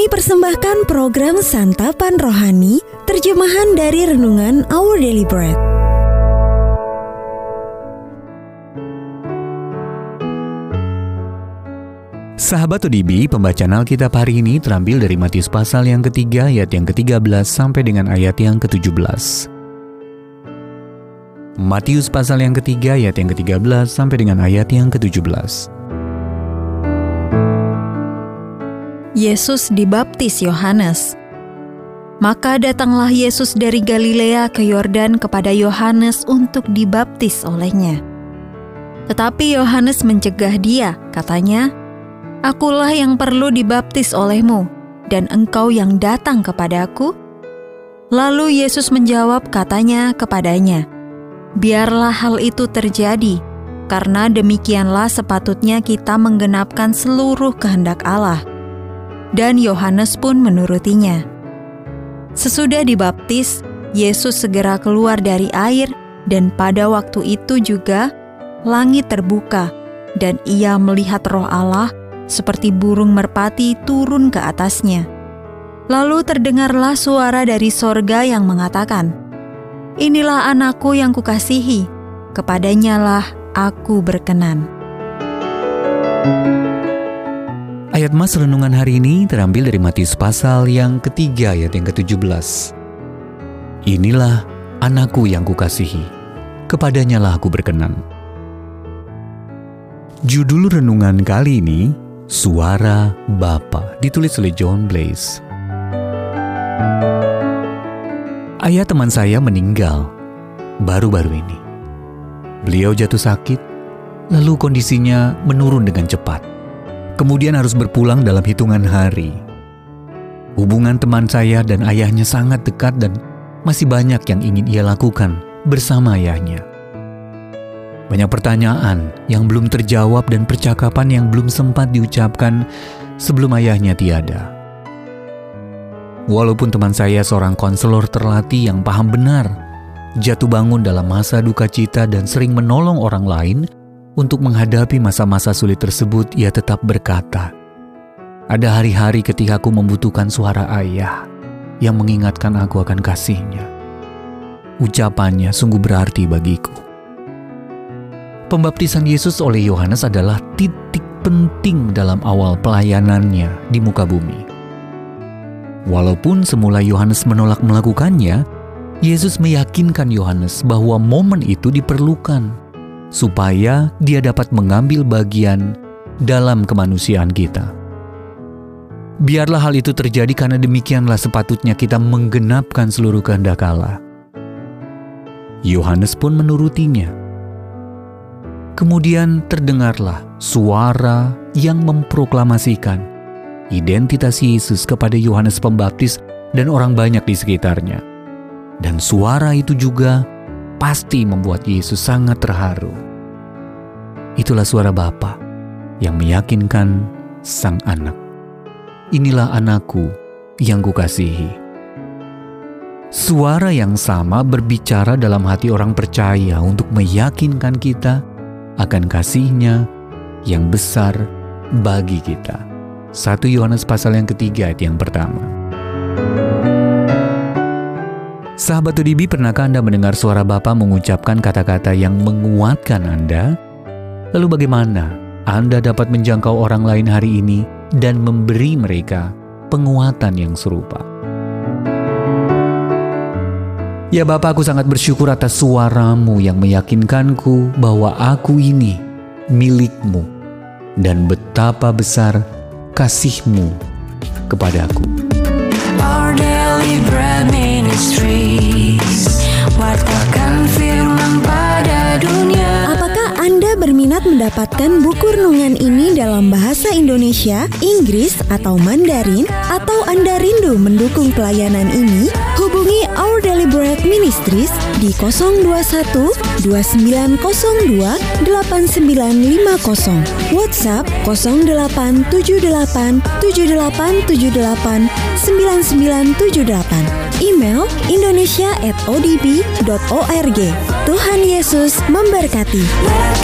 Kami persembahkan program Santapan Rohani, terjemahan dari Renungan Our Daily Bread. Sahabat ODB, pembacaan Alkitab hari ini terambil dari Matius pasal yang ketiga ayat yang ke-13 sampai dengan ayat yang ke-17. Matius pasal yang ketiga ayat yang ke-13 sampai dengan ayat yang ke-17. Yesus dibaptis Yohanes. Maka datanglah Yesus dari Galilea ke Yordan kepada Yohanes untuk dibaptis olehnya. Tetapi Yohanes mencegah dia, katanya, Akulah yang perlu dibaptis olehmu, dan engkau yang datang kepadaku? Lalu Yesus menjawab katanya kepadanya, Biarlah hal itu terjadi, karena demikianlah sepatutnya kita menggenapkan seluruh kehendak Allah. Dan Yohanes pun menurutinya. Sesudah dibaptis, Yesus segera keluar dari air, dan pada waktu itu juga langit terbuka, dan ia melihat Roh Allah seperti burung merpati turun ke atasnya. Lalu terdengarlah suara dari sorga yang mengatakan, Inilah anakku yang kukasihi, kepadanyalah aku berkenan. Ayat Mas Renungan hari ini terambil dari Matius pasal yang ketiga ayat yang ke-17. Inilah anakku yang kukasihi, kepadanyalah aku berkenan. Judul renungan kali ini Suara Bapa ditulis oleh John Blaze. Ayah teman saya meninggal baru-baru ini. Beliau jatuh sakit, lalu kondisinya menurun dengan cepat. Kemudian harus berpulang dalam hitungan hari. Hubungan teman saya dan ayahnya sangat dekat dan masih banyak yang ingin ia lakukan bersama ayahnya. Banyak pertanyaan yang belum terjawab dan percakapan yang belum sempat diucapkan sebelum ayahnya tiada. Walaupun teman saya seorang konselor terlatih yang paham benar, jatuh bangun dalam masa duka cita dan sering menolong orang lain untuk menghadapi masa-masa sulit tersebut, ia tetap berkata, "Ada hari-hari ketika aku membutuhkan suara ayah yang mengingatkan aku akan kasihnya." Ucapannya sungguh berarti bagiku. Pembaptisan Yesus oleh Yohanes adalah titik penting dalam awal pelayanannya di muka bumi. Walaupun semula Yohanes menolak melakukannya, Yesus meyakinkan Yohanes bahwa momen itu diperlukan supaya dia dapat mengambil bagian dalam kemanusiaan kita. Biarlah hal itu terjadi karena demikianlah sepatutnya kita menggenapkan seluruh kehendak Allah. Yohanes pun menurutinya Kemudian terdengarlah suara yang memproklamasikan identitas Yesus kepada Yohanes Pembaptis dan orang banyak di sekitarnya. Dan suara itu juga pasti membuat Yesus sangat terharu. Itulah suara Bapa yang meyakinkan sang anak. Inilah anakku yang kukasihi. Suara yang sama berbicara dalam hati orang percaya untuk meyakinkan kita akan kasihnya yang besar bagi kita. 1 Yohanes pasal yang ketiga ayat yang pertama. Sahabat UDB, pernahkah Anda mendengar suara Bapa mengucapkan kata-kata yang menguatkan Anda? Lalu bagaimana Anda dapat menjangkau orang lain hari ini dan memberi mereka penguatan yang serupa? Ya Bapa, aku sangat bersyukur atas suaramu yang meyakinkanku bahwa aku ini milikmu dan betapa besar kasihmu kepadaku. Our daily bread berminat mendapatkan buku renungan ini dalam bahasa Indonesia, Inggris, atau Mandarin? Atau Anda rindu mendukung pelayanan ini? Our Daily Bread Ministries di 021 2902 8950 WhatsApp 0878 7878 9978 Email indonesia at odb.org Tuhan Yesus memberkati. Let